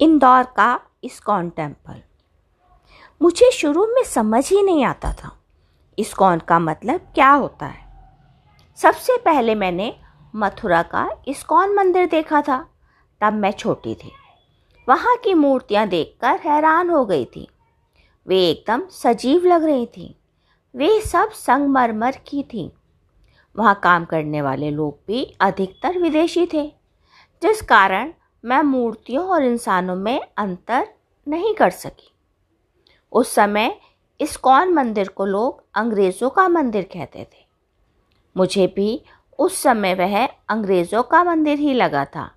इंदौर का ISKCON temple मुझे शुरू में समझ ही नहीं आता था इस्कॉन का मतलब क्या होता है। सबसे पहले मैंने मथुरा का इस्कॉन मंदिर देखा था, तब मैं छोटी थी। वहाँ की मूर्तियाँ देखकर हैरान हो गई थी। वे एकदम सजीव लग रही थी। वे सब संगमरमर की थी। वहाँ काम करने वाले लोग भी अधिकतर विदेशी थे, जिस कारण मैं मूर्तियों और इंसानों में अंतर नहीं कर सकी। उस समय इस्कॉन मंदिर को लोग अंग्रेज़ों का मंदिर कहते थे। मुझे भी उस समय वह अंग्रेज़ों का मंदिर ही लगा था।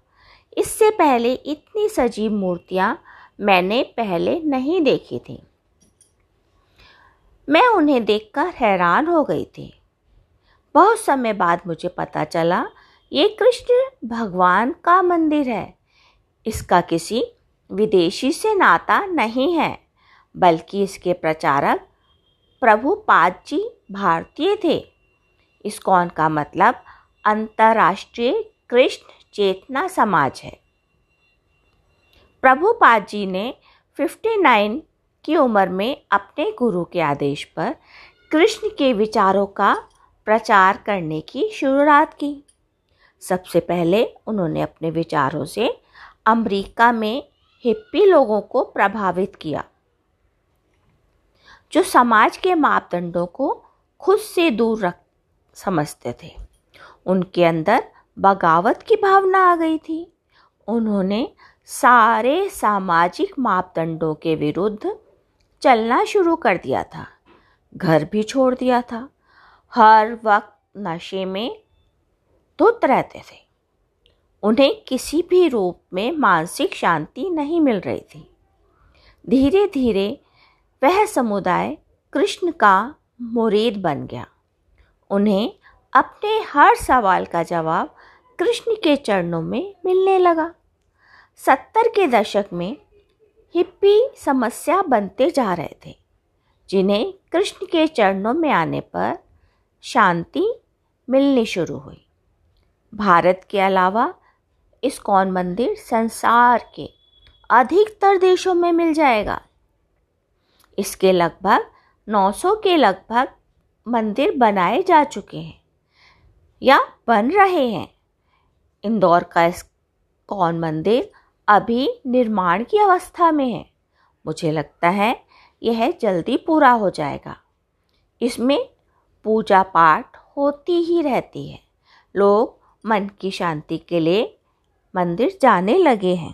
इससे पहले इतनी सजीव मूर्तियाँ मैंने पहले नहीं देखी थी। मैं उन्हें देखकर हैरान हो गई थी। बहुत समय बाद मुझे पता चला, ये कृष्ण भगवान का मंदिर है। इसका किसी विदेशी से नाता नहीं है, बल्कि इसके प्रचारक प्रभुपाद जी भारतीय थे। इस्कॉन का मतलब अंतर्राष्ट्रीय कृष्ण चेतना समाज है। प्रभुपाद जी ने 59 की उम्र में अपने गुरु के आदेश पर कृष्ण के विचारों का प्रचार करने की शुरुआत की। सबसे पहले उन्होंने अपने विचारों से अमेरिका में हिप्पी लोगों को प्रभावित किया, जो समाज के मापदंडों को खुद से दूर रख, समझते थे। उनके अंदर बगावत की भावना आ गई थी। उन्होंने सारे सामाजिक मापदंडों के विरुद्ध चलना शुरू कर दिया था, घर भी छोड़ दिया था। हर वक्त नशे में धुत रहते थे। उन्हें किसी भी रूप में मानसिक शांति नहीं मिल रही थी। धीरे धीरे वह समुदाय कृष्ण का मुरीद बन गया। उन्हें अपने हर सवाल का जवाब कृष्ण के चरणों में मिलने लगा। सत्तर के दशक में हिप्पी समस्या बनते जा रहे थे, जिन्हें कृष्ण के चरणों में आने पर शांति मिलनी शुरू हुई। भारत के अलावा इस्कॉन मंदिर संसार के अधिकतर देशों में मिल जाएगा। इसके लगभग 900 के लगभग मंदिर बनाए जा चुके हैं या बन रहे हैं। इंदौर का इस्कॉन मंदिर अभी निर्माण की अवस्था में है। मुझे लगता है यह जल्दी पूरा हो जाएगा। इसमें पूजा पाठ होती ही रहती है। लोग मन की शांति के लिए मंदिर जाने लगे हैं।